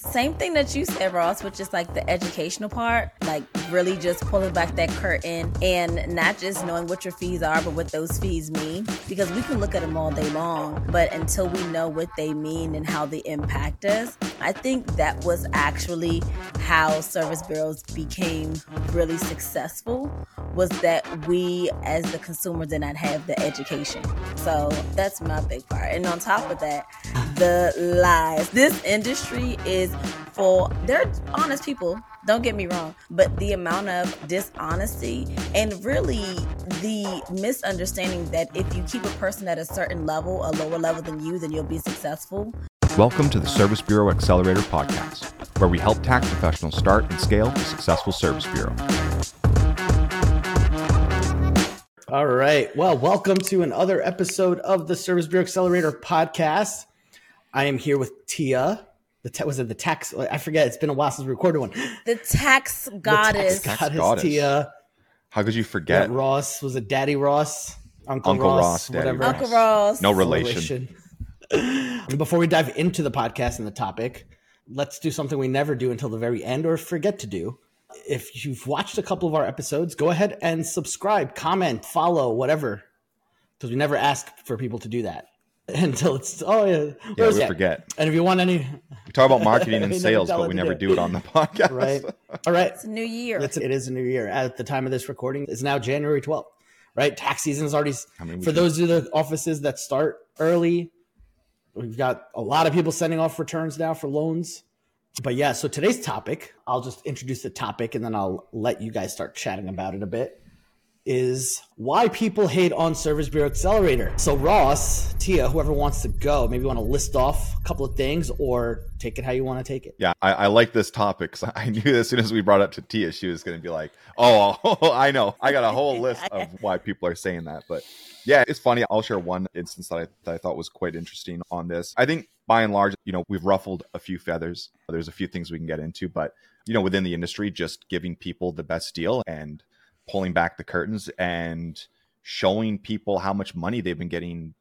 Same thing that you said, Ross, which is like the educational part, like really just pulling back that curtain and not just knowing what your fees are, but what those fees mean. Because we can look at them all day long, but until we know what they mean and how they impact us, I think that was actually how service bureaus became really successful was that we as the consumer did not have the education. So that's my big part. And on top of that, the lies. This industry is for they're honest people don't get me wrong but the amount of dishonesty and really the misunderstanding that if you keep a person at a certain level a lower level than you then you'll be successful Welcome to the Service Bureau Accelerator Podcast, where we help tax professionals start and scale a successful service bureau. All right. Well, welcome to another episode of the Service Bureau Accelerator Podcast. I am here with Tia. The ta- was it the tax? I forget. It's been a while since we recorded one. the tax goddess The tax Tax goddess, goddess. Tia. How could you Yeah, forget? Ross was it Daddy Ross, Uncle, Uncle Ross, Ross, Daddy whatever. Ross. uncle ross No relation. And Before we dive into the podcast and the topic, let's do something we never do until the very end or forget to do. If you've watched a couple of our episodes, go ahead and subscribe, comment, follow, whatever, because we never ask for people to do that until it's oh yeah, Yeah, we that? forget. And if you want any, We talk about marketing and sales, but we never do. do it on the podcast. right? All right, it's a new year it's, it is a new year. At the time of this recording, it's now January twelfth. Right, tax season is already. I mean, for can- those of the offices that start early, we've got a lot of people sending off returns now for loans. But yeah, so today's topic, I'll just introduce the topic and then I'll let you guys start chatting about it a bit. Is why people hate on Service Bureau Accelerator. So Ross, Tia, whoever wants to go, maybe you want to list off a couple of things or take it how you want to take it. Yeah, I, I like this topic because I knew as soon as we brought it up to Tia, she was going to be like, "Oh, I know, I got a whole list of why people are saying that." But yeah, it's funny. I'll share one instance that I, that I thought was quite interesting on this. I think by and large, you know, we've ruffled a few feathers. There's a few things we can get into, but you know, within the industry, just giving people the best deal and pulling back the curtains and showing people how much money they've been getting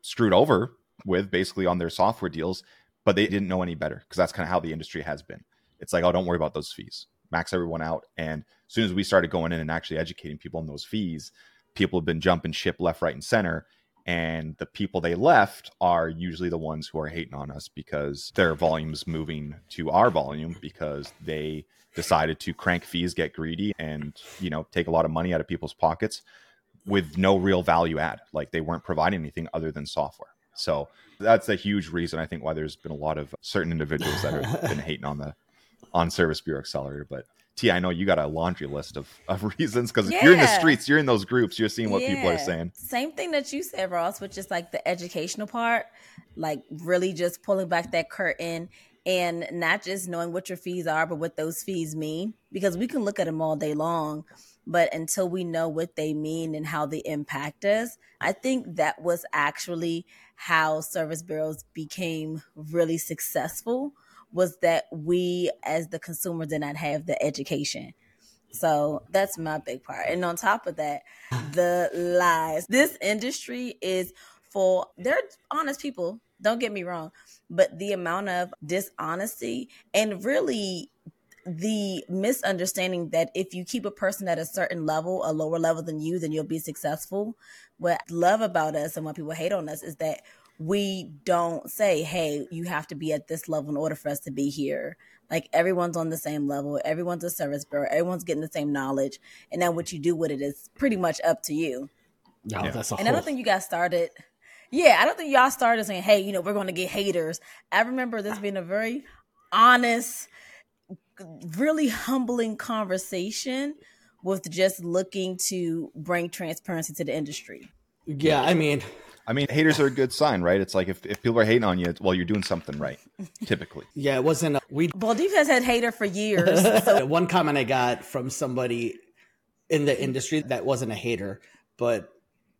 screwed over with basically on their software deals but they didn't know any better because that's kind of how the industry has been. It's like, oh, don't worry about those fees. Max everyone out. And as soon as we started going in and actually educating people on those fees, people have been jumping ship left, right, and center. And the people they left are usually the ones who are hating on us because their volume's moving to our volume because they decided to crank fees, get greedy, and you know take a lot of money out of people's pockets with no real value add. Like they weren't providing anything other than software. So that's a huge reason I think why there's been a lot of certain individuals that have been hating on the on Service Bureau Accelerator. But T, I know you got a laundry list of, of reasons because you're in the streets, you're in those groups, you're seeing what people are saying. Same thing that you said, Ross, which is like the educational part, like really just pulling back that curtain and not just knowing what your fees are, but what those fees mean. Because we can look at them all day long, but until we know what they mean and how they impact us, I think that was actually how service bureaus became really successful was that we as the consumer did not have the education. So that's my big part. And on top of that, the lies. This industry is for they're honest people, don't get me wrong, but the amount of dishonesty and really the misunderstanding that if you keep a person at a certain level, a lower level than you, then you'll be successful. What I love about us and what people hate on us is that we don't say, hey, you have to be at this level in order for us to be here. Like everyone's on the same level, everyone's a service bureau, everyone's getting the same knowledge. And now what you do with it is pretty much up to you. No, Yeah. that's a And I don't think you got started. Yeah, I don't think y'all started saying, hey, you know, we're going to get haters. I remember this being a very honest, really humbling conversation with just looking to bring transparency to the industry. yeah. I mean, I mean, haters are a good sign, right? It's like if, if people are hating on you, it's, well, you're doing something right, typically. yeah, it wasn't. A, We Baldeep has had hater for years. So one comment I got from somebody in the industry that wasn't a hater, but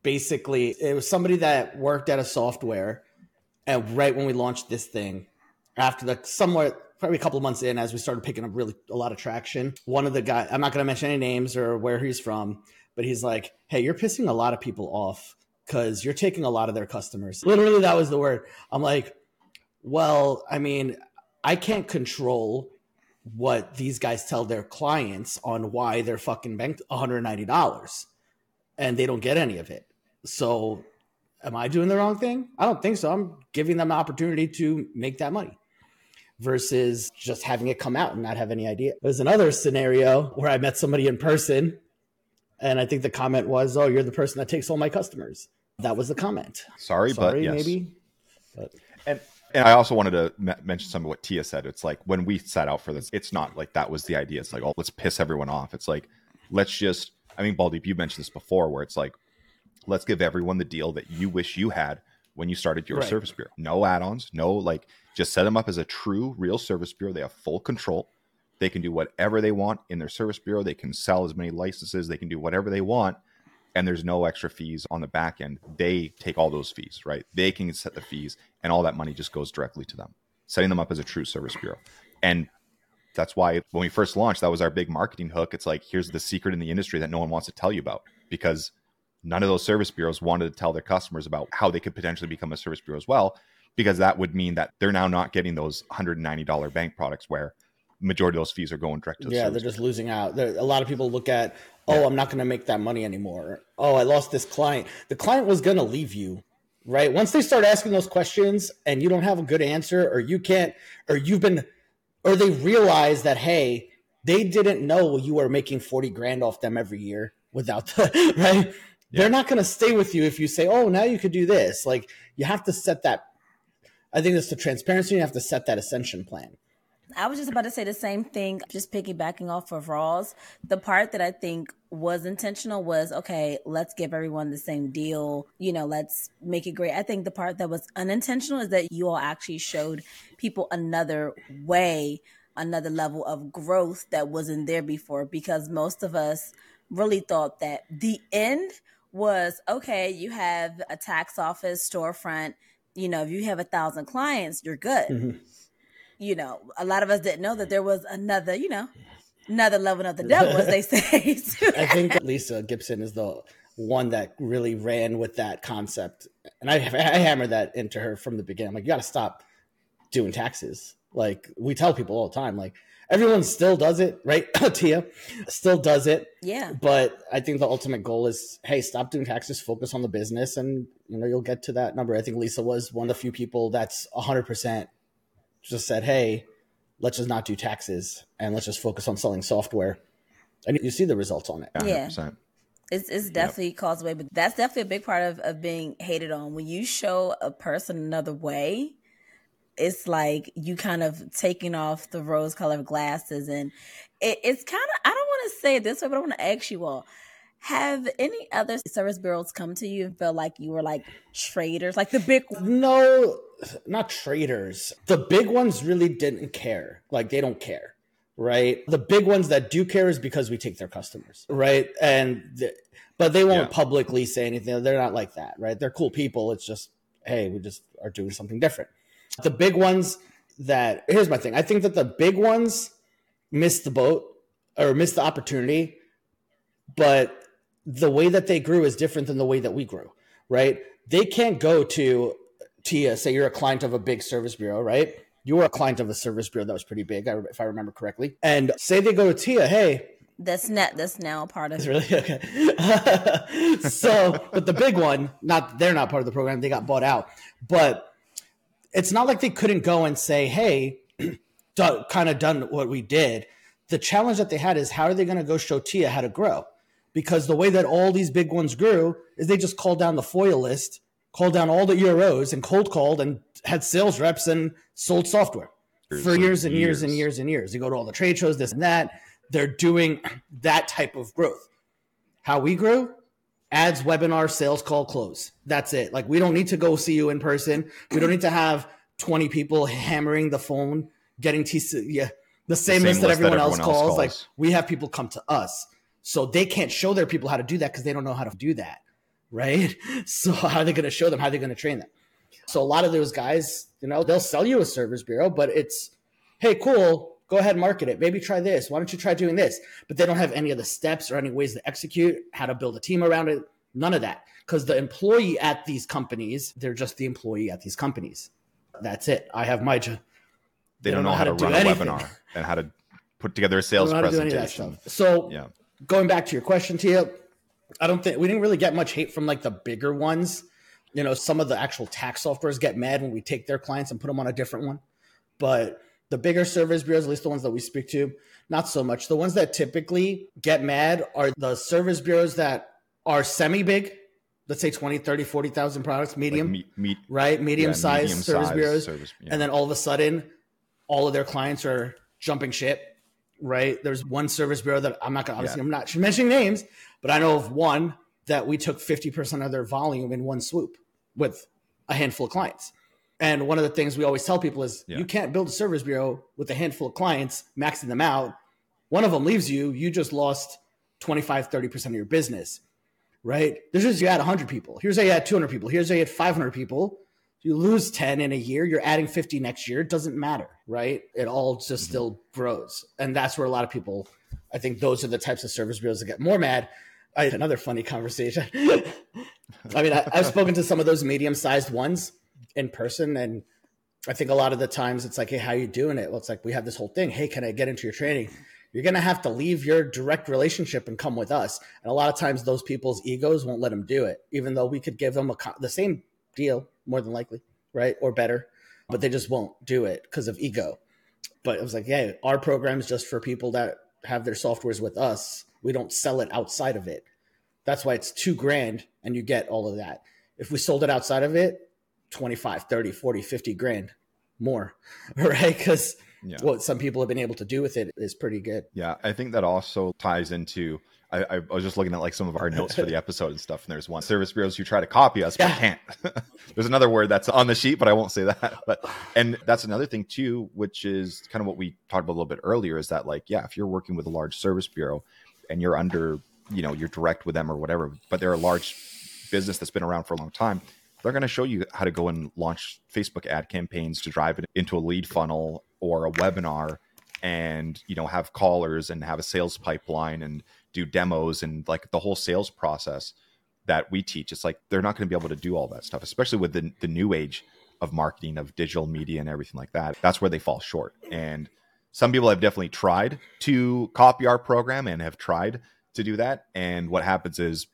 basically it was somebody that worked at a software and right when we launched this thing, after the somewhat probably a couple of months in, as we started picking up really a lot of traction, one of the guys I'm not gonna mention any names or where he's from, but he's like, Hey, you're pissing a lot of people off because you're taking a lot of their customers. Literally that was the word. I'm like, well, I mean, I can't control what these guys tell their clients on why they're fucking banked $190 and they don't get any of it. So am I doing the wrong thing? I don't think so. I'm giving them the opportunity to make that money versus just having it come out and not have any idea. There's another scenario where I met somebody in person and I think the comment was, "Oh, you're the person that takes all my customers." That was the comment. Sorry, Sorry but yes. maybe. But. And and I also wanted to mention some of what Tia said. It's like when we set out for this, it's not like that was the idea. It's like, oh, let's piss everyone off. It's like, let's just. I mean, Baldeep, you mentioned this before, where it's like, let's give everyone the deal that you wish you had when you started your right. service bureau. No add-ons, no like, just set them up as a true, real service bureau. They have full control. They can do whatever they want in their service bureau. They can sell as many licenses. They can do whatever they want and there's no extra fees on the back end. They take all those fees, right? They can set the fees, and all that money just goes directly to them, setting them up as a true service bureau. And that's why when we first launched, that was our big marketing hook. It's like, here's the secret in the industry that no one wants to tell you about because none of those service bureaus wanted to tell their customers about how they could potentially become a service bureau as well, because that would mean that they're now not getting those $190 bank products where majority of those fees are going direct to the yeah they're just losing out. There, a lot of people look at oh yeah. i'm not going to make that money anymore. Oh i lost this client. The client was going to leave you right? Once they start asking those questions and you don't have a good answer or you can't or you've been or they realize that hey they didn't know you were making 40 grand off them every year without the right? Yeah. they're not going to stay with you if you say oh now you could do this. Like you have to set that i think it's the transparency you have to set that ascension plan I was just about to say the same thing, just piggybacking off of Ross. The part that I think was intentional was okay, let's give everyone the same deal. You know, let's make it great. I think the part that was unintentional is that you all actually showed people another way, another level of growth that wasn't there before because most of us really thought that the end was okay, you have a tax office storefront. You know, if you have a thousand clients, you're good. Mm-hmm you know, a lot of us didn't know that there was another, you know, another level of the devil, as they say. I think Lisa Gibson is the one that really ran with that concept, and I, I hammered that into her from the beginning. I'm like, you got to stop doing taxes. Like we tell people all the time, like everyone still does it, right? Tia still does it. Yeah. But I think the ultimate goal is, hey, stop doing taxes, focus on the business, and you know you'll get to that number. I think Lisa was one of the few people that's 100 percent just said, hey, let's just not do taxes and let's just focus on selling software. And you see the results on it. 100%. Yeah. It's, it's definitely yep. caused away, but that's definitely a big part of, of being hated on. When you show a person another way, it's like you kind of taking off the rose colored glasses. And it, it's kind of, I don't want to say it this way, but I want to ask you all have any other service bureaus come to you and feel like you were like traitors, like the big? No, not traitors. The big ones really didn't care. Like they don't care, right? The big ones that do care is because we take their customers, right? And the, but they won't yeah. publicly say anything. They're not like that, right? They're cool people. It's just hey, we just are doing something different. The big ones that here's my thing. I think that the big ones missed the boat or missed the opportunity, but the way that they grew is different than the way that we grew, right? They can't go to Tia, say you're a client of a big service bureau, right? You were a client of a service bureau that was pretty big, if I remember correctly. And say they go to Tia, hey, that's net that's now part of it's really okay. so, but the big one, not they're not part of the program, they got bought out. But it's not like they couldn't go and say, hey, kind of done what we did. The challenge that they had is how are they going to go show Tia how to grow? because the way that all these big ones grew is they just called down the FOIA list, called down all the EROs, and cold called and had sales reps and sold software for years and years. years and years and years. They go to all the trade shows, this and that. They're doing that type of growth. How we grew? Ads, webinar, sales call, close. That's it. Like we don't need to go see you in person. We don't need to have 20 people hammering the phone, getting TC, yeah, the same, the same list, that everyone, that everyone else, calls. calls. Like we have people come to us. So they can't show their people how to do that because they don't know how to do that. Right. So how are they going to show them? How are they going to train them? So a lot of those guys, you know, they'll sell you a service bureau, but it's, hey, cool, go ahead, market it. Maybe try this. Why don't you try doing this? But they don't have any of the steps or any ways to execute, how to build a team around it. None of that. Because the employee at these companies, they're just the employee at these companies. That's it. I have my job they, don't, know, how, to, run a webinar and how to put together a sales presentation. So yeah. going back to your question, Tia, I don't think we didn't really get much hate from like the bigger ones. You know, some of the actual tax softwares get mad when we take their clients and put them on a different one. But the bigger service bureaus, at least the ones that we speak to, not so much. The ones that typically get mad are the service bureaus that are semi big. Let's say 20, 30, 40,000 products, medium, like meet, meet, right? Medium yeah, size medium service size bureaus. Service, yeah. And then all of a sudden, all of their clients are jumping ship, right? There's one service bureau that I'm not going to, obviously, yeah. I'm not mentioning names, but I know of one that we took 50% of their volume in one swoop with a handful of clients. And one of the things we always tell people is yeah. you can't build a service bureau with a handful of clients, maxing them out. One of them leaves you, you just lost 25, 30% of your business, right? This is you had 100 people. Here's how you had 200 people. Here's how you had 500 people. You lose 10 in a year, you're adding 50 next year. It doesn't matter, right? It all just mm-hmm. still grows. And that's where a lot of people, I think those are the types of service bureaus that get more mad I had another funny conversation. I mean, I, have spoken to some of those medium sized ones in person, and I think a lot of the times it's like, "Hey, how you doing it?" Well, it's like we have this whole thing. Hey, can I get into your training? You're gonna have to leave your direct relationship and come with us. And a lot of times, those people's egos won't let them do it, even though we could give them a, the same deal, more than likely, right, or better, but they just won't do it because of ego. But it was like, hey, our program is just for people that have their softwares with us we don't sell it outside of it. That's why it's two grand and you get all of that. If we sold it outside of it, 25, 30, 40, 50 grand more, right? Because yeah. what some people have been able to do with it is pretty good. Yeah, I think that also ties into. I, I was just looking at like some of our notes for the episode and stuff, and there's one service bureaus who try to copy us but yeah. can't. there's another word that's on the sheet, but I won't say that. But and that's another thing too, which is kind of what we talked about a little bit earlier, is that like yeah, if you're working with a large service bureau, and you're under, you know, you're direct with them or whatever, but they're a large business that's been around for a long time, they're going to show you how to go and launch Facebook ad campaigns to drive it into a lead funnel or a webinar and, you know, have callers and have a sales pipeline and do demos and like the whole sales process that we teach. It's like they're not going to be able to do all that stuff, especially with the, the new age of marketing, of digital media and everything like that. That's where they fall short. And some people have definitely tried to copy our program and have tried to do that. And what happens is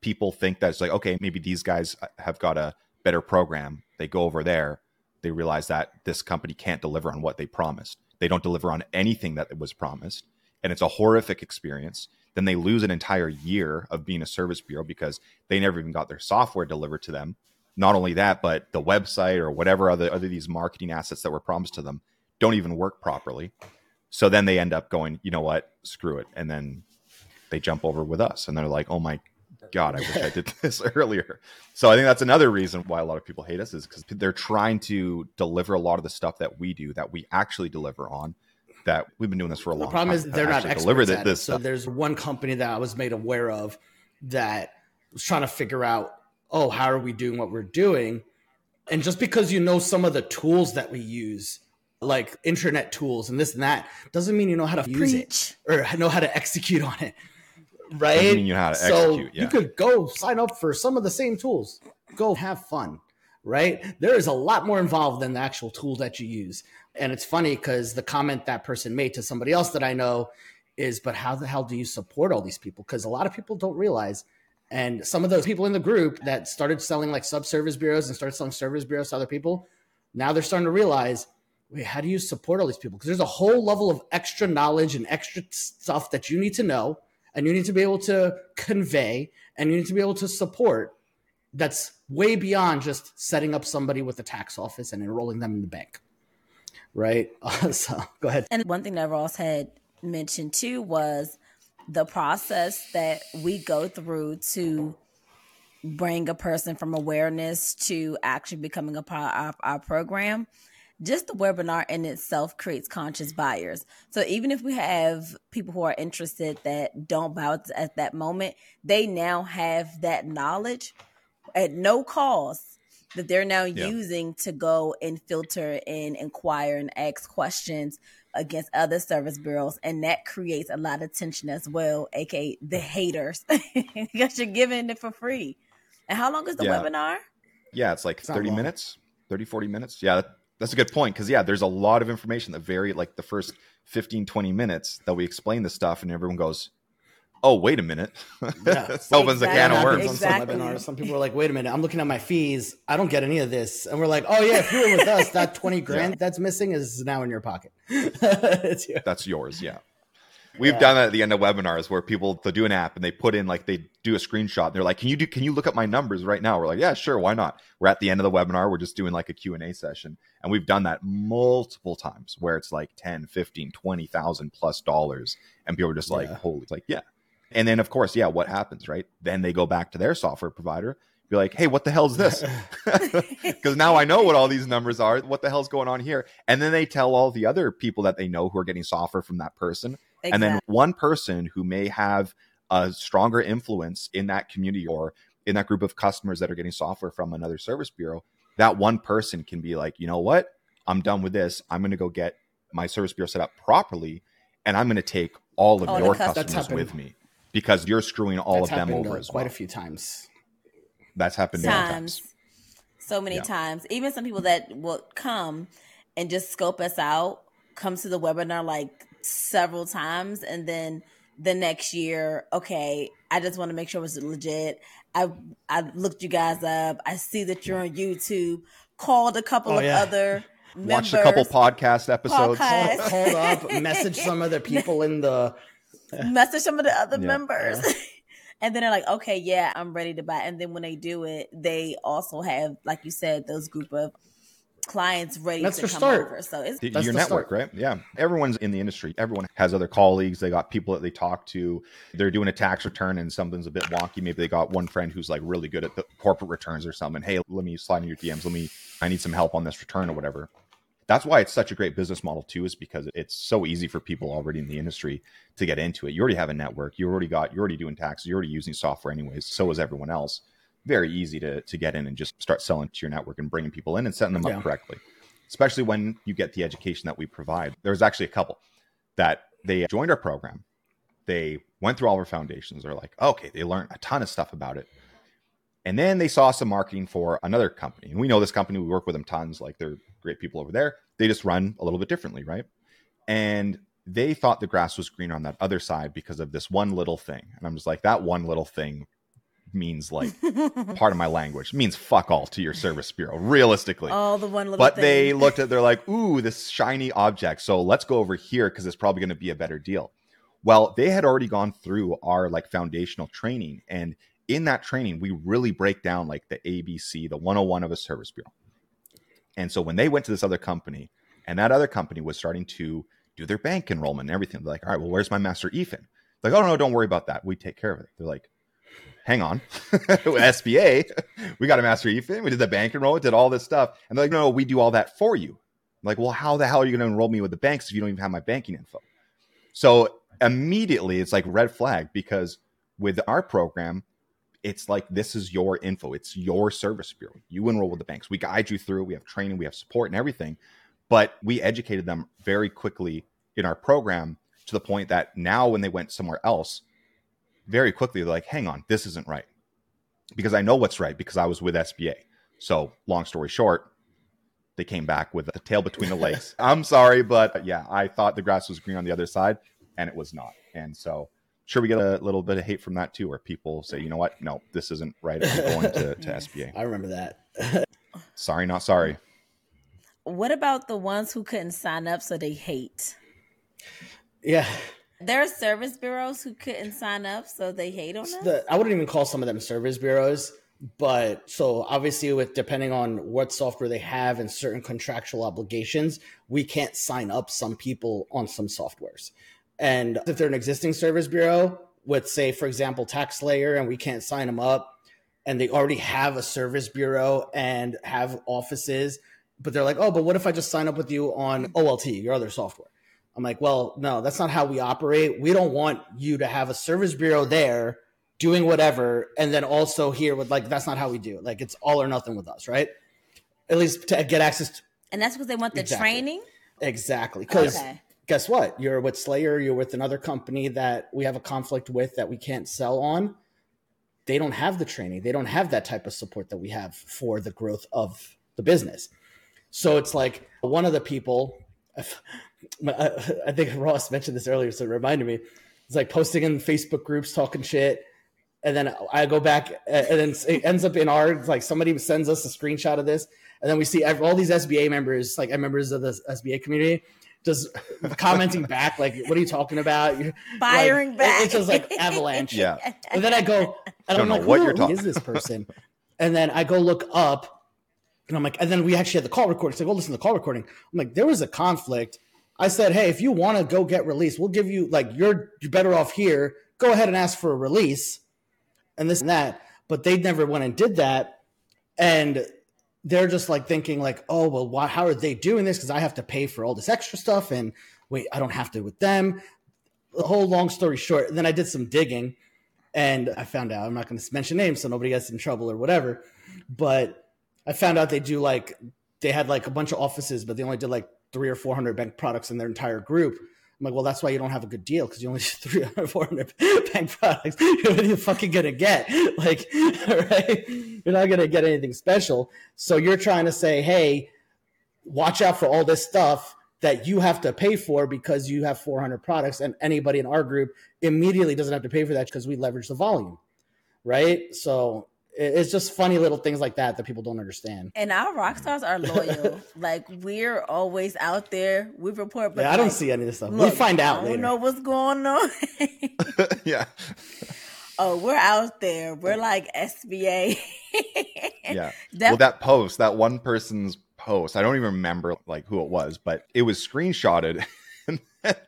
people think that it's like, okay, maybe these guys have got a better program. They go over there, they realize that this company can't deliver on what they promised. They don't deliver on anything that was promised. And it's a horrific experience. Then they lose an entire year of being a service bureau because they never even got their software delivered to them. Not only that, but the website or whatever other, other these marketing assets that were promised to them don't even work properly. So then they end up going, you know what, screw it. And then they jump over with us and they're like, oh my God, I wish I did this earlier. So I think that's another reason why a lot of people hate us is because they're trying to deliver a lot of the stuff that we do that we actually deliver on. That we've been doing this for a the long time. The problem is they're not experts at this. So there's one company that I was made aware of that was trying to figure out, oh, how are we doing what we're doing? And just because you know some of the tools that we use like internet tools and this and that doesn't mean you know how to Preach. use it or know how to execute on it right? doesn't mean you know how to so execute yeah. you could go sign up for some of the same tools. Go have fun right? There is a lot more involved than the actual tool that you use. And it's funny because the comment that person made to somebody else that i know is but how the hell do you support all these people? Because a lot of people don't realize and some of those people in the group that started selling like sub service bureaus and started selling service bureaus to other people now they're starting to realize wait, how do you support all these people? Because there's a whole level of extra knowledge and extra stuff that you need to know and you need to be able to convey and you need to be able to support that's way beyond just setting up somebody with a tax office and enrolling them in the bank. Right? So go ahead. And one thing that Ross had mentioned too was the process that we go through to bring a person from awareness to actually becoming a part of our program just the webinar in itself creates conscious buyers. So even if we have people who are interested that don't buy at that moment, they now have that knowledge at no cost that they're now yeah. using to go and filter and inquire and ask questions against other service bureaus. And that creates a lot of tension as well aka the haters. Because you're giving it for free. And how long is the yeah. webinar? Yeah it's like 30 minutes 30 40 minutes. Yeah That's a good point because yeah, there's a lot of information that vary like the first 15, 20 minutes that we explain the stuff, and everyone goes, "Oh, wait a minute." Yeah. this opens a can of Exactly. worms. on some webinars. Some people are like, "Wait a minute, I'm looking at my fees. I don't get any of this." And we're like, "Oh yeah, if you were with us, that twenty grand that's missing is now in your pocket." it's your- That's yours, yeah. We've Yeah. done that at the end of webinars where people they'll do an app and they put in like they do a screenshot. And they're like, "Can you do? Can you look up my numbers right now?" We're like, "Yeah, sure, why not?" We're at the end of the webinar. We're just doing like a Q and A session, and we've done that multiple times where it's like 10, 15, 20,000 plus dollars, and people are just like, Yeah. "Holy!" It's like, yeah. And then of course, yeah, what happens, right? Then they go back to their software provider, be like, "Hey, what the hell's this?" because now I know what all these numbers are. What the hell's going on here? And then they tell all the other people that they know who are getting software from that person. And then one person who may have a stronger influence in that community or in that group of customers that are getting software from another service bureau, that one person can be like, you know what? I'm done with this. I'm going to go get my service bureau set up properly, and I'm going to take all of All your customers. That's customers happened. with me because you're screwing all that's of them over uh, as quite well. a few times. That's happened many times. times. So many Yeah. times. Even some people that will come and just scope us out, come to the webinar like several times, and then the next year, okay, I just want to make sure it's legit. I I looked you guys up. I see that you're on YouTube. Called a couple Oh, of yeah. other Watched a couple podcast episodes. Podcast. Call- Called up, message some other people in the. message some of the other Yeah. members. and then they're like, okay, yeah, I'm ready to buy. And then when they do it, they also have, like you said, those group of clients ready That's to their come start. over. So it's Y- That's your the network, right? Yeah. Everyone's in the industry. Everyone has other colleagues. They got people that they talk to. They're doing a tax return and something's a bit wonky. Maybe they got one friend who's like really good at the corporate returns or something. Hey, let me slide in your DMs. Let me, I need some help on this return or whatever. That's why it's such a great business model too, is because it's so easy for people already in the industry to get into it. You already have a network. You already got, you're already doing taxes. You're already using software anyways. So is everyone else. Very easy to, to get in and just start selling to your network and bringing people in and setting them up Yeah. correctly especially when you get the education that we provide. There's actually a couple that they joined our program. They went through all of our foundations. They're like, okay, they learned a ton of stuff about it. And then they saw some marketing for another company. And we know this company, we work with them tons. Like they're great people over there. They just run a little bit differently, right? And they thought the grass was greener on that other side because of this one little thing. And I'm just like, that one little thing means like part of my language, means fuck all to your service bureau, realistically all the one little thing. but thing. they looked at they're like ooh this shiny object so let's go over here because it's probably going to be a better deal well they had already gone through our like foundational training and in that training we really break down like the abc the 101 of a service bureau and so when they went to this other company and that other company was starting to do their bank enrollment and everything they're like all right well where's my master efin like oh no don't worry about that we take care of it they're like hang on sba we got a master EFIN. we did the bank enrollment, did all this stuff. And they're like, no, no, we do all that for you. I'm like, well, how the hell are you going to enroll me with the banks if you don't even have my banking info? So immediately it's like red flag because with our program, it's like this is your info, it's your service bureau. You enroll with the banks. We guide you through, we have training, we have support and everything. But we educated them very quickly in our program to the point that now when they went somewhere else, very quickly they're like, hang on, this isn't right because I know what's right because I was with SBA. So, long story short, they came back with the tail between the legs. I'm sorry, but yeah, I thought the grass was green on the other side, and it was not. And so, sure, we get a little bit of hate from that too, where people say, you know what, no, this isn't right. I'm going to, to SBA. I remember that. Sorry, not sorry. what about the ones who couldn't sign up so they hate? yeah. There are service bureaus who couldn't sign up so they hate on us. the, I wouldn't even call some of them service bureaus, but so obviously with depending on what software they have and certain contractual obligations, we can't sign up some people on some softwares. And if they're an existing service bureau with say for example TaxSlayer and we can't sign them up and they already have a service bureau and have offices, but they're like, "Oh, but what if I just sign up with you on OLT, your other software?" I'm like, well, no, that's not how we operate. We don't want you to have a service bureau there doing whatever, and then also here with like that's not how we do it. Like it's all or nothing with us, right? At least to get access to and that's because they want the Exactly. training. exactly because Okay. Guess what? You're with Slayer. You're with another company that we have a conflict with that we can't sell on. They don't have the training. They don't have that type of support that we have for the growth of the business. So it's like one of the people, I think Ross mentioned this earlier, so it reminded me. It's like posting in Facebook groups, talking shit, and then I go back, and then it ends up in our like somebody sends us a screenshot of this, and then we see all these SBA members, like members of the SBA community, just commenting back, like, "What are you talking about?" Firing like, back. It's just like avalanche. Yeah. And then I go, and Don't I'm know like, what who, you're who talking is this person? and then I go look up, and I'm like, and then we actually had the call recording. So I go listen to the call recording. I'm like, there was a conflict. I said, hey, if you want to go get released, we'll give you like you're you're better off here. Go ahead and ask for a release, and this and that. But they never went and did that, and they're just like thinking like, oh well, why? How are they doing this? Because I have to pay for all this extra stuff, and wait, I don't have to with them. The whole long story short, then I did some digging, and I found out I'm not going to mention names so nobody gets in trouble or whatever, but I found out they do like they had like a bunch of offices, but they only did like three or four hundred bank products in their entire group. I'm like, well, that's why you don't have a good deal because you only do 300, 400 bank products. What are you fucking gonna get? Like, right? You're not gonna get anything special. So you're trying to say, hey, watch out for all this stuff that you have to pay for because you have 400 products, and anybody in our group immediately doesn't have to pay for that because we leverage the volume, right? So it's just funny little things like that that people don't understand. And our rock stars are loyal. like we're always out there. We report, but yeah, I don't like, see any of this stuff. look, we find out I don't know what's going on. yeah. oh, we're out there. We're like SBA. Yeah. That- well, that post, that one person's post, I don't even remember like who it was, but it was screenshotted. it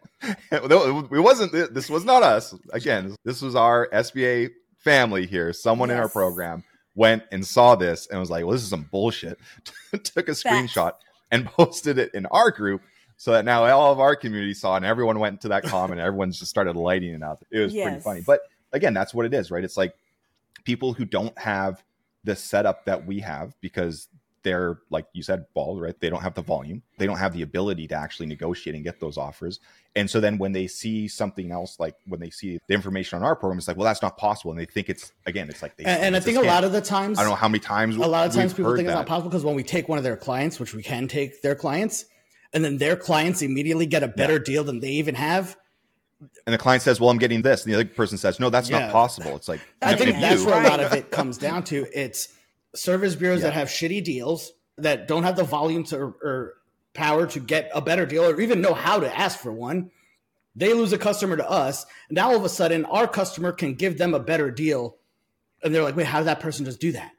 wasn't. This was not us. Again, this was our SBA family here. Someone in our program went and saw this and was like, "Well, this is some bullshit." Took a screenshot and posted it in our group. So that now all of our community saw, and everyone went to that comment. And everyone just started lighting it up. It was pretty funny. But again, that's what it is, right? It's like people who don't have the setup that we have because they're like you said bald right? They don't have the volume. They don't have the ability to actually negotiate and get those offers. And so then when they see something else like when they see the information on our program it's like well that's not possible. And they think it's again it's like they and, and I think a lot of the times, i don't know how many times a lot of times people heard think it's not possible because when we take one of their clients, which we can take their clients, and then their clients immediately get a better deal than they even have. and the client says well i'm getting this. And the other person says no that's Yeah. not possible. It's like I if think you- that's where a lot of it comes down to. It's service bureaus that have shitty deals that don't have the volume to or power to get a better deal or even know how to ask for one. They lose a customer to us. And now all of a sudden, our customer can give them a better deal. And they're like, wait, how did that person just do that?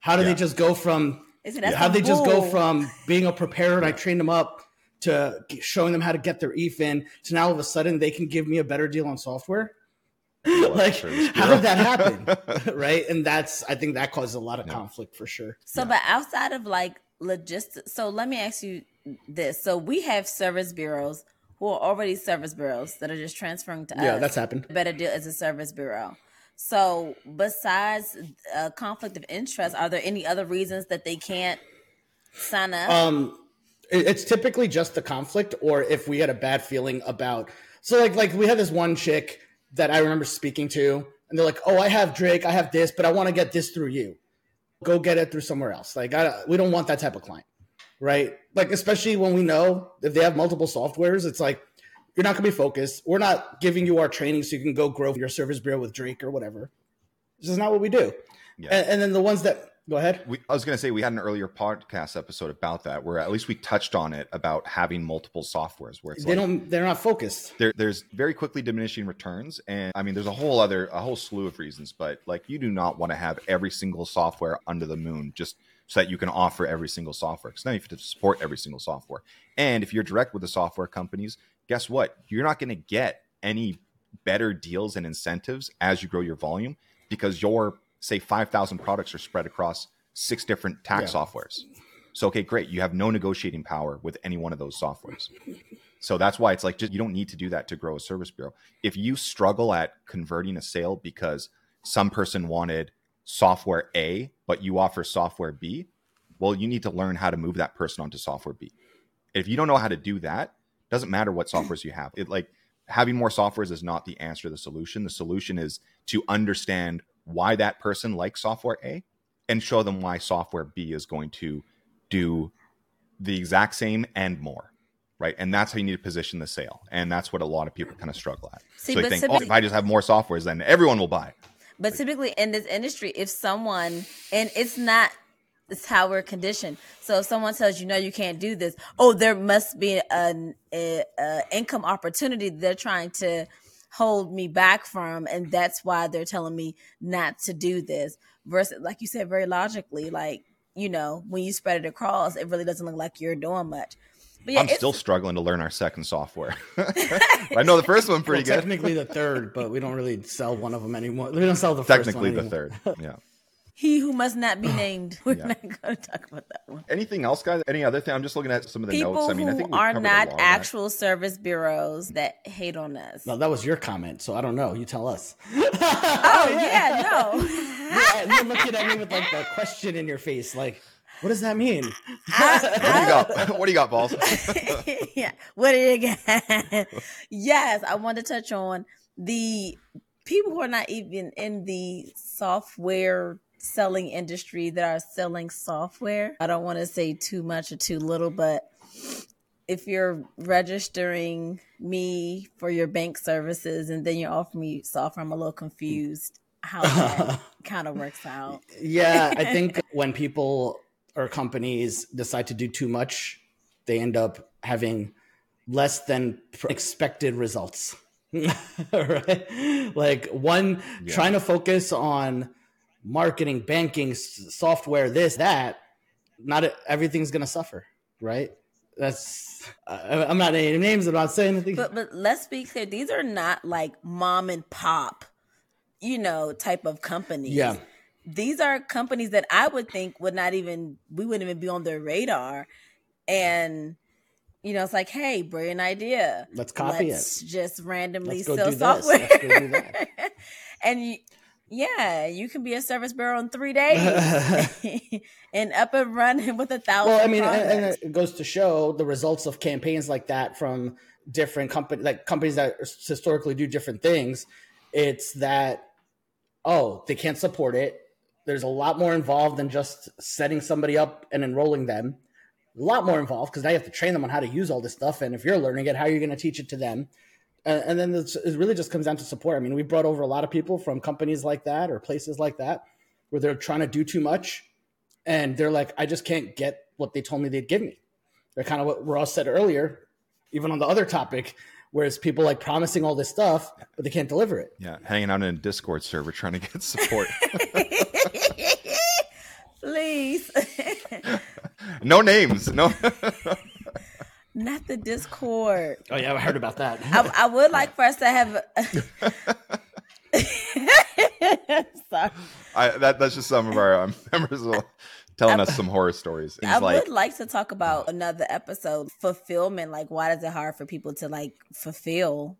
How did Yeah. they just go from Is it that's how some they just go from being a preparer and I trained them up to showing them how to get their EFIN to now all of a sudden they can give me a better deal on software? like, how did that happen? right? And that's, I think that causes a lot of Yeah. conflict for sure. So, Yeah. but outside of like logistics, so let me ask you this: so we have service bureaus who are already service bureaus that are just transferring to Yeah, us. that's happened. better deal as a service bureau. So, besides uh, conflict of interest, are there any other reasons that they can't sign up? Um, it's typically just the conflict, or if we had a bad feeling about. So, like, like we had this one chick that I remember speaking to, and they're like, "Oh, I have Drake, I have this, but I want to get this through you. Go get it through somewhere else." Like, I, we don't want that type of client, right? Like, especially when we know if they have multiple softwares, it's like you're not going to be focused. We're not giving you our training so you can go grow your service bureau with Drake or whatever. This is not what we do. Yeah. And, and then the ones that go ahead. we, I was going to say we had an earlier podcast episode about that, where at least we touched on it about having multiple softwares. Where They like, don't. They're not focused. there, there's very quickly diminishing returns, and I mean, there's a whole other, a whole slew of reasons. But like, you do not want to have every single software under the moon just so that you can offer every single software. Because now you have to support every single software. And if you're direct with the software companies, guess what? You're not going to get any better deals and incentives as you grow your volume because your say 5,000 products are spread across six different tax Yeah. softwares. So okay, great. You have no negotiating power with any one of those softwares. So that's why it's like just you don't need to do that to grow a service bureau. If you struggle at converting a sale because some person wanted software A, but you offer software B, well, you need to learn how to move that person onto software B. If you don't know how to do that, doesn't matter what softwares you have. It like having more softwares is not the answer to the solution. The solution is to understand why that person likes software A and show them why software B is going to do the exact same and more. Right. And that's how you need to position the sale. And that's what a lot of people kind of struggle at. See, so they think, oh, if I just have more softwares, then everyone will buy. But typically in this industry, if someone and it's not it's how we're conditioned. So if someone tells you no, you can't do this, oh, there must be an a, a income opportunity they're trying to hold me back from, and that's why they're telling me not to do this. Versus, like you said, very logically, like you know, when you spread it across, it really doesn't look like you're doing much. But yeah, I'm still struggling to learn our second software. I know the first one pretty Well, good. Technically the third, but we don't really sell one of them anymore. We don't sell the first Technically one the third. Yeah. he who must not be named. We're Yeah. not going to talk about that one. Anything else, guys? Any other thing? I'm just looking at some of the People notes. I mean, I who think we are covered a not lot of that. actual service bureaus that hate on us. No, that was your comment, so I don't know. You tell us. Oh yeah, no. Yeah, you're looking at me with like the question in your face, like, what does that mean? What do you got? what do you got, balls? yeah. What do you get? yes, I want to touch on the people who are not even in the software selling industry that are selling software. I don't want to say too much or too little, but if you're registering me for your bank services and then you're offering me software, I'm a little confused how that kind of works out. yeah, I think when people or companies decide to do too much, they end up having less than expected results. right? Like one Yeah. trying to focus on marketing, banking, s- software, this, that, not everything's going to suffer, right? That's I, I'm not naming names, I'm not saying anything. But but let's be clear, these are not like mom and pop, you know, type of companies. Yeah. These are companies that I would think would not even we wouldn't even be on their radar. And you know, it's like, hey, brilliant idea. Let's copy it. Let's just randomly sell software. Let's go do that. and you, yeah, you can be a service bureau in three days and up and running with a thousand. well i mean and, and it goes to show the results of campaigns like that from different companies like companies that historically do different things. It's that oh they can't support it. There's a lot more involved than just setting somebody up and enrolling them. A lot more involved because now you have to train them on how to use all this stuff. And if you're learning it how are you going to teach it to them and, and then it's, it really just comes down to support i mean we brought over a lot of people from companies like that or places like that where they're trying to do too much and they're like, I just can't get what they told me they'd give me. They're kind of what Ross said earlier, even on the other topic, whereas people like promising all this stuff, but they can't deliver it. Yeah, hanging out in a Discord server trying to get support. Please. no names. No. Not the Discord. Oh yeah, I heard about that. I, I would like for us to have. Sorry. I, that, that's just some of our um, members will- telling us some horror stories. And I like, would like to talk about another episode fulfillment. Like, why is it hard for people to like fulfill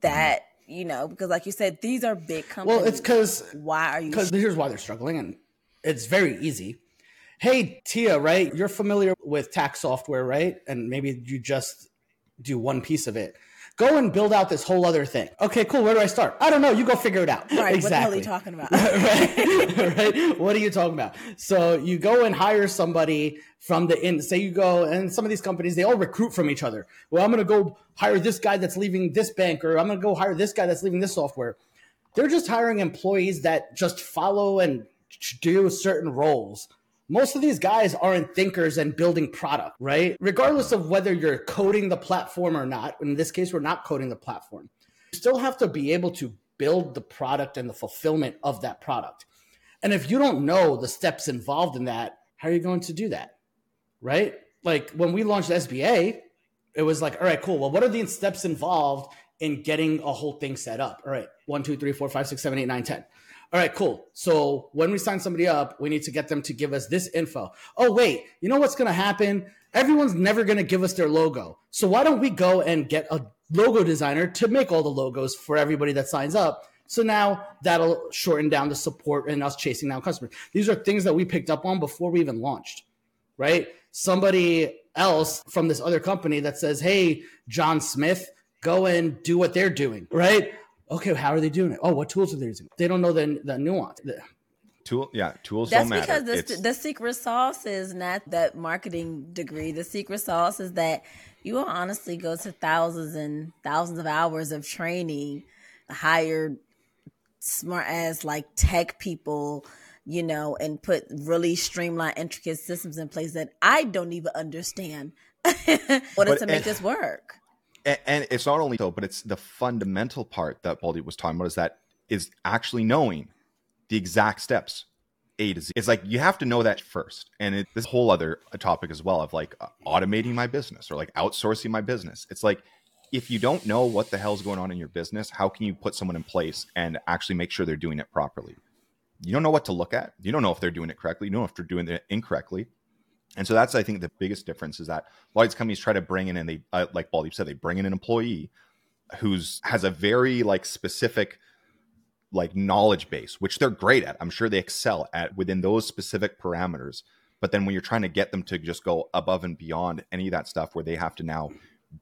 that? You know, because like you said, these are big companies. well, it's because why are you? because here's why they're struggling, and it's very easy. Hey Tia, right? You're familiar with tax software, right? And maybe you just do one piece of it. Go and build out this whole other thing. Okay, cool. Where do I start? I don't know. You go figure it out. Right, exactly. What the hell are you talking about? right? right? What are you talking about? So you go and hire somebody from the in. Say you go, and some of these companies they all recruit from each other. Well, I'm going to go hire this guy that's leaving this bank, or I'm going to go hire this guy that's leaving this software. They're just hiring employees that just follow and do certain roles. Most of these guys aren't thinkers and building product, right? Regardless of whether you're coding the platform or not. In this case, we're not coding the platform. You still have to be able to build the product and the fulfillment of that product. And if you don't know the steps involved in that, how are you going to do that? Right? Like when we launched SBA, it was like, all right, cool. Well, what are the steps involved in getting a whole thing set up? All right, one, two, three, four, five, six, seven, eight, nine, ten. All right, cool. So when we sign somebody up, we need to get them to give us this info. Oh, wait, you know what's going to happen? Everyone's never going to give us their logo. So why don't we go and get a logo designer to make all the logos for everybody that signs up? So now that'll shorten down the support and us chasing down customers. These are things that we picked up on before we even launched, right? Somebody else from this other company that says, Hey, John Smith, go and do what they're doing, right? Okay, how are they doing it? Oh, what tools are they using? They don't know the, the nuance. The- Tool, yeah, tools That's don't matter. because the, the secret sauce is not that marketing degree. The secret sauce is that you will honestly go to thousands and thousands of hours of training, hire smart ass like tech people, you know, and put really streamlined, intricate systems in place that I don't even understand in order to make this work. And, it's not only so, but it's the fundamental part that Baldy was talking about is that is actually knowing the exact steps A to Z. It's like you have to know that first, and it, this whole other topic as well of like uh, automating my business or like outsourcing my business. It's like if you don't know what the hell's going on in your business, how can you put someone in place and actually make sure they're doing it properly? You don't know what to look at. You don't know if they're doing it correctly. You don't know if they're doing it incorrectly. And so that's, I think, the biggest difference is that a lot of these companies try to bring in, and they, uh, like Baldy said, they bring in an employee who's has a very like specific like knowledge base, which they're great at. I'm sure they excel at within those specific parameters. But then when you're trying to get them to just go above and beyond any of that stuff, where they have to now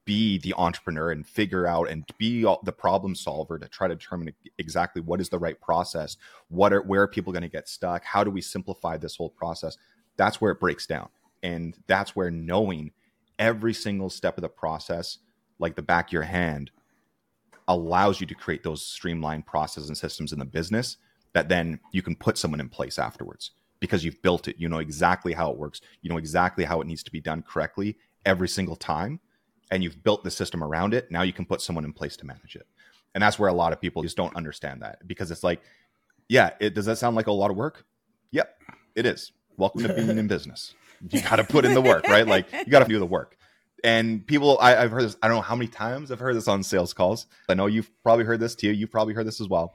be the entrepreneur and figure out and be the problem solver to try to determine exactly what is the right process, what are where are people going to get stuck, how do we simplify this whole process? That's where it breaks down, and that's where knowing every single step of the process, like the back of your hand, allows you to create those streamlined processes and systems in the business that then you can put someone in place afterwards because you've built it. You know exactly how it works. You know exactly how it needs to be done correctly every single time. And you've built the system around it. Now you can put someone in place to manage it. And that's where a lot of people just don't understand that because it's like, yeah, it does that sound like a lot of work? Yep, it is. Welcome to being in business. You got to put in the work, right? Like you got to do the work. And people, I, I've heard this. I don't know how many times I've heard this on sales calls. I know you've probably heard this too. You've probably heard this as well.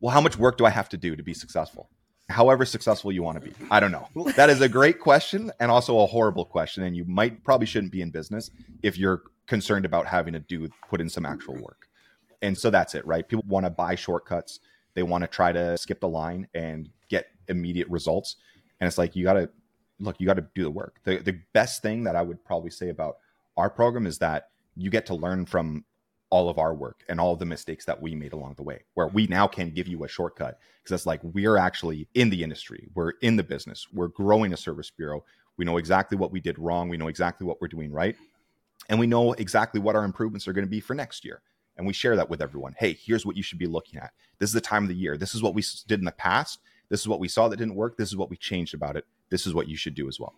Well, how much work do I have to do to be successful? However successful you want to be. I don't know. That is a great question and also a horrible question. And you might probably shouldn't be in business if you're concerned about having to do put in some actual work. And so that's it, right? People want to buy shortcuts. They want to try to skip the line and get immediate results. And it's like you got to look, you got to do the work. The the best thing that I would probably say about our program is that you get to learn from all of our work and all of the mistakes that we made along the way where we now can give you a shortcut. Because it's like we're actually in the industry we're in the business we're growing a service bureau. We know exactly what we did wrong we know exactly what we're doing right and we know exactly what our improvements are going to be for next year. And we share that with everyone. Hey here's what you should be looking at. This is the time of the year. This is what we did in the past. This is what we saw that didn't work. This is what we changed about it this is what you should do as well.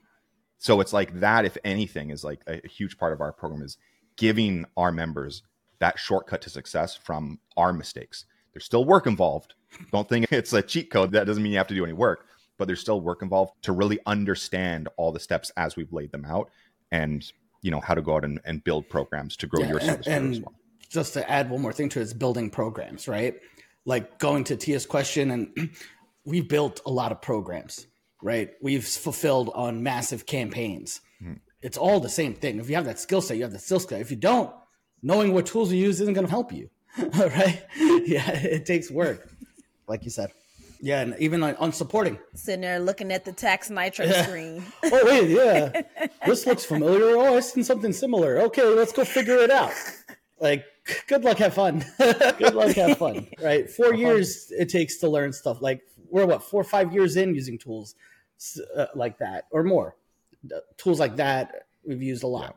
So it's like that if anything is like a, a huge part of our program is giving our members that shortcut to success from our mistakes. There's still work involved. Don't think it's a cheat code. That doesn't mean you have to do any work but there's still work involved to really understand all the steps as we've laid them out and you know how to go out and, and build programs to grow Yeah, your and- service as and well. just to add one more thing to it is building programs, right? Like going to Tia's question, and we built a lot of programs, right? We've fulfilled on massive campaigns. Hmm. It's all the same thing. If you have that skill set, you have that skill set. If you don't, knowing what tools you use isn't going to help you, right? Yeah, it takes work, like you said. Yeah, and even on, on supporting. Sitting there looking at the tax nitro screen. Oh wait, yeah, this looks familiar. Oh, I've seen something similar. Okay, let's go figure it out. Like, good luck, have fun. good luck, have fun. Right, four years it takes to learn stuff. Like, we're what four or five years in using tools uh, like that or more. Tools like that we've used a lot.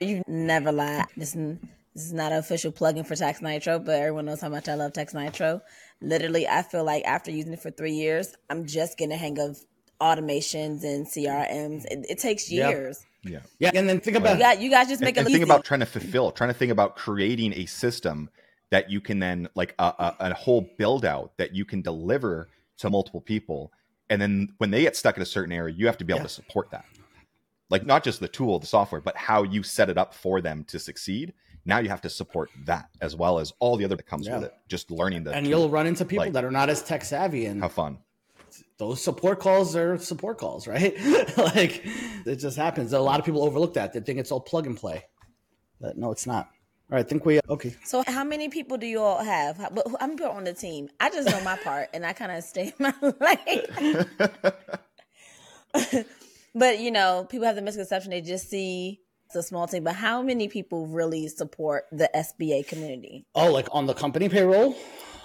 You never lie. This, this is not an official plugin for Tax Nitro, but everyone knows how much I love Tax Nitro. Literally, I feel like after using it for three years, I'm just getting a hang of automations and CRMs. It, it takes Yeah. years. yeah Yeah, and then think You about you guys just make and, it and think about trying to fulfill trying to think about creating a system that you can then like a, a, a whole build out that you can deliver to multiple people and then when they get stuck in a certain area you have to be able Yeah. to support that like not just the tool the software but how you set it up for them to succeed now you have to support that as well as all the other that comes Yeah. with it just learning the and tool. you'll run into people Like- that are not as tech savvy and have fun those support calls are support calls, right? like it just happens. A lot of people overlook that. They think it's all plug and play. But no, it's not. All right, I think we okay. So, how many people do you all have? How, but how many people on the team? I just know my part, and I kind of stay in my lane. but you know, people have the misconception they just see it's a small team. But how many people really support the SBA community? Oh, like on the company payroll,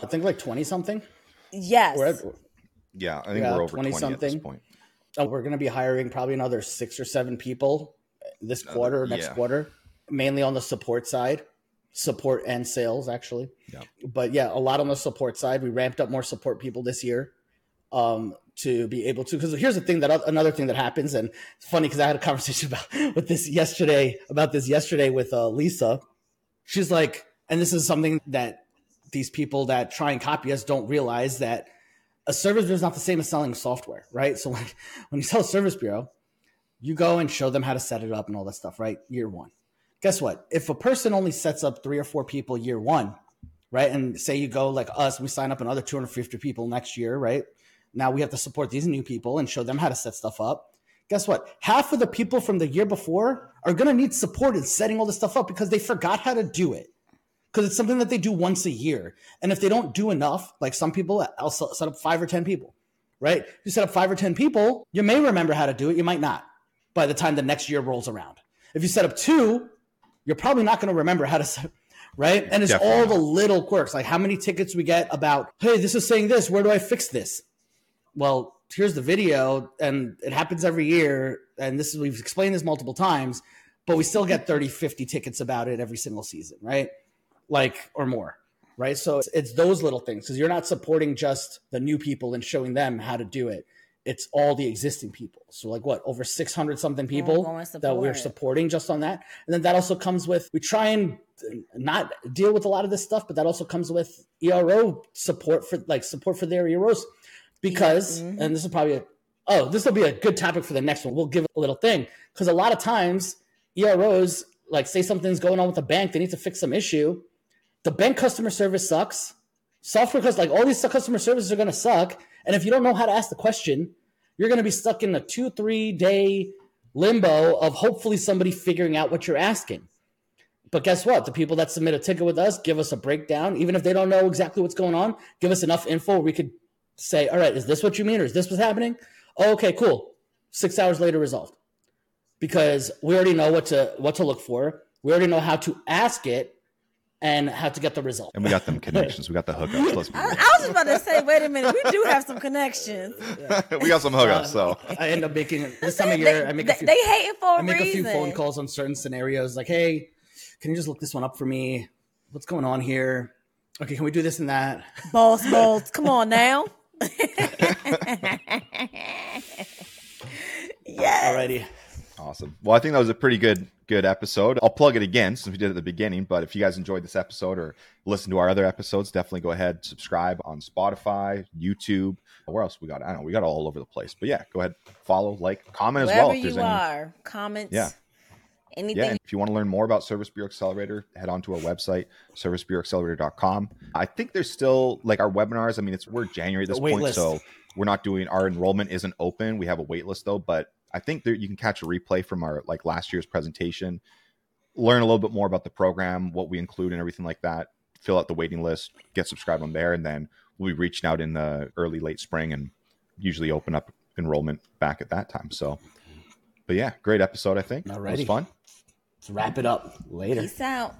I think like twenty something. Yes. We're at, Yeah, I think Yeah, we're over 20, 20 at this something. point. Oh, we're going to be hiring probably another six or seven people this Another- quarter, next yeah. quarter, mainly on the support side, support and sales actually. Yeah. But yeah, a lot on the support side. We ramped up more support people this year um, to be able to. Because here's the thing that another thing that happens, and it's funny because I had a conversation about with this yesterday about this yesterday with uh, Lisa. She's like, and this is something that these people that try and copy us don't realize that a service bureau is not the same as selling software, right? So when, when you sell a service bureau, you go and show them how to set it up and all that stuff, right? Year one. Guess what? If a person only sets up three or four people year one, right? And say you go like us, we sign up another 250 people next year, right? Now we have to support these new people and show them how to set stuff up. Guess what? Half of the people from the year before are going to need support in setting all this stuff up because they forgot how to do it because it's something that they do once a year. And if they don't do enough, like some people, I'll set up five or 10 people, right? You set up five or 10 people, you may remember how to do it, you might not by the time the next year rolls around. If you set up two, you're probably not going to remember how to right? And it's Definitely all the little quirks, like how many tickets we get about, hey, this is saying this, where do I fix this? Well, here's the video, and it happens every year. And this is, we've explained this multiple times, but we still get 30, 50 tickets about it every single season, right? like or more right so it's, it's those little things because you're not supporting just the new people and showing them how to do it it's all the existing people. So like what over 600 something people that we're supporting just on that? And then that also comes with we try and not deal with a lot of this stuff but that also comes with ERO support for like support for their EROs because Mhm. and this is probably a oh this will be a good topic for the next one. We'll give a little thing. Because a lot of times EROs like say something's going on with the bank they need to fix some issue. The bank customer service sucks. Software because like all these customer services are going to suck, and if you don't know how to ask the question, you're going to be stuck in a two three day limbo of hopefully somebody figuring out what you're asking. But guess what? The people that submit a ticket with us give us a breakdown, even if they don't know exactly what's going on. Give us enough info we could say, "All right, is this what you mean, or is this what's happening?" Okay, cool. Six hours later, resolved because we already know what to what to look for. We already know how to ask it and how to get the result. And we got them connections. We got the hookups. Let's be I, I was just about to say, wait a minute, we do have some connections. real. we got some hookups. So I end up making this time of They, year. I make a few. they hating for a I make a reason. few phone calls on certain scenarios, like, "Hey, can you just look this one up for me? What's going on here? Okay, can we do this and that?" Boss, boss, come on now. yes. Alrighty, Awesome. Well, I think that was a pretty good good episode. I'll plug it again since we did it at the beginning. But if you guys enjoyed this episode or listen to our other episodes, definitely go ahead subscribe on Spotify, YouTube. Where else we got? I don't know. We got all over the place. But yeah, go ahead, follow, like, comment as Wherever well. If there's you any. are, comments. Yeah. Anything. Yeah, and if you want to learn more about Service Bureau Accelerator, head on to our website, servicebureauaccelerator.com. I think there's still like our webinars. I mean, it's we're January at this point, list. so we're not doing our enrollment isn't open. We have a wait list though, but I think there you can catch a replay from our like last year's presentation, learn a little bit more about the program, what we include and everything like that. Fill out the waiting list, get subscribed on there, and then we'll be reaching out in the early late spring and usually open up enrollment back at that time. So but yeah, great episode, I think. It was fun. let's wrap it up later. Peace out.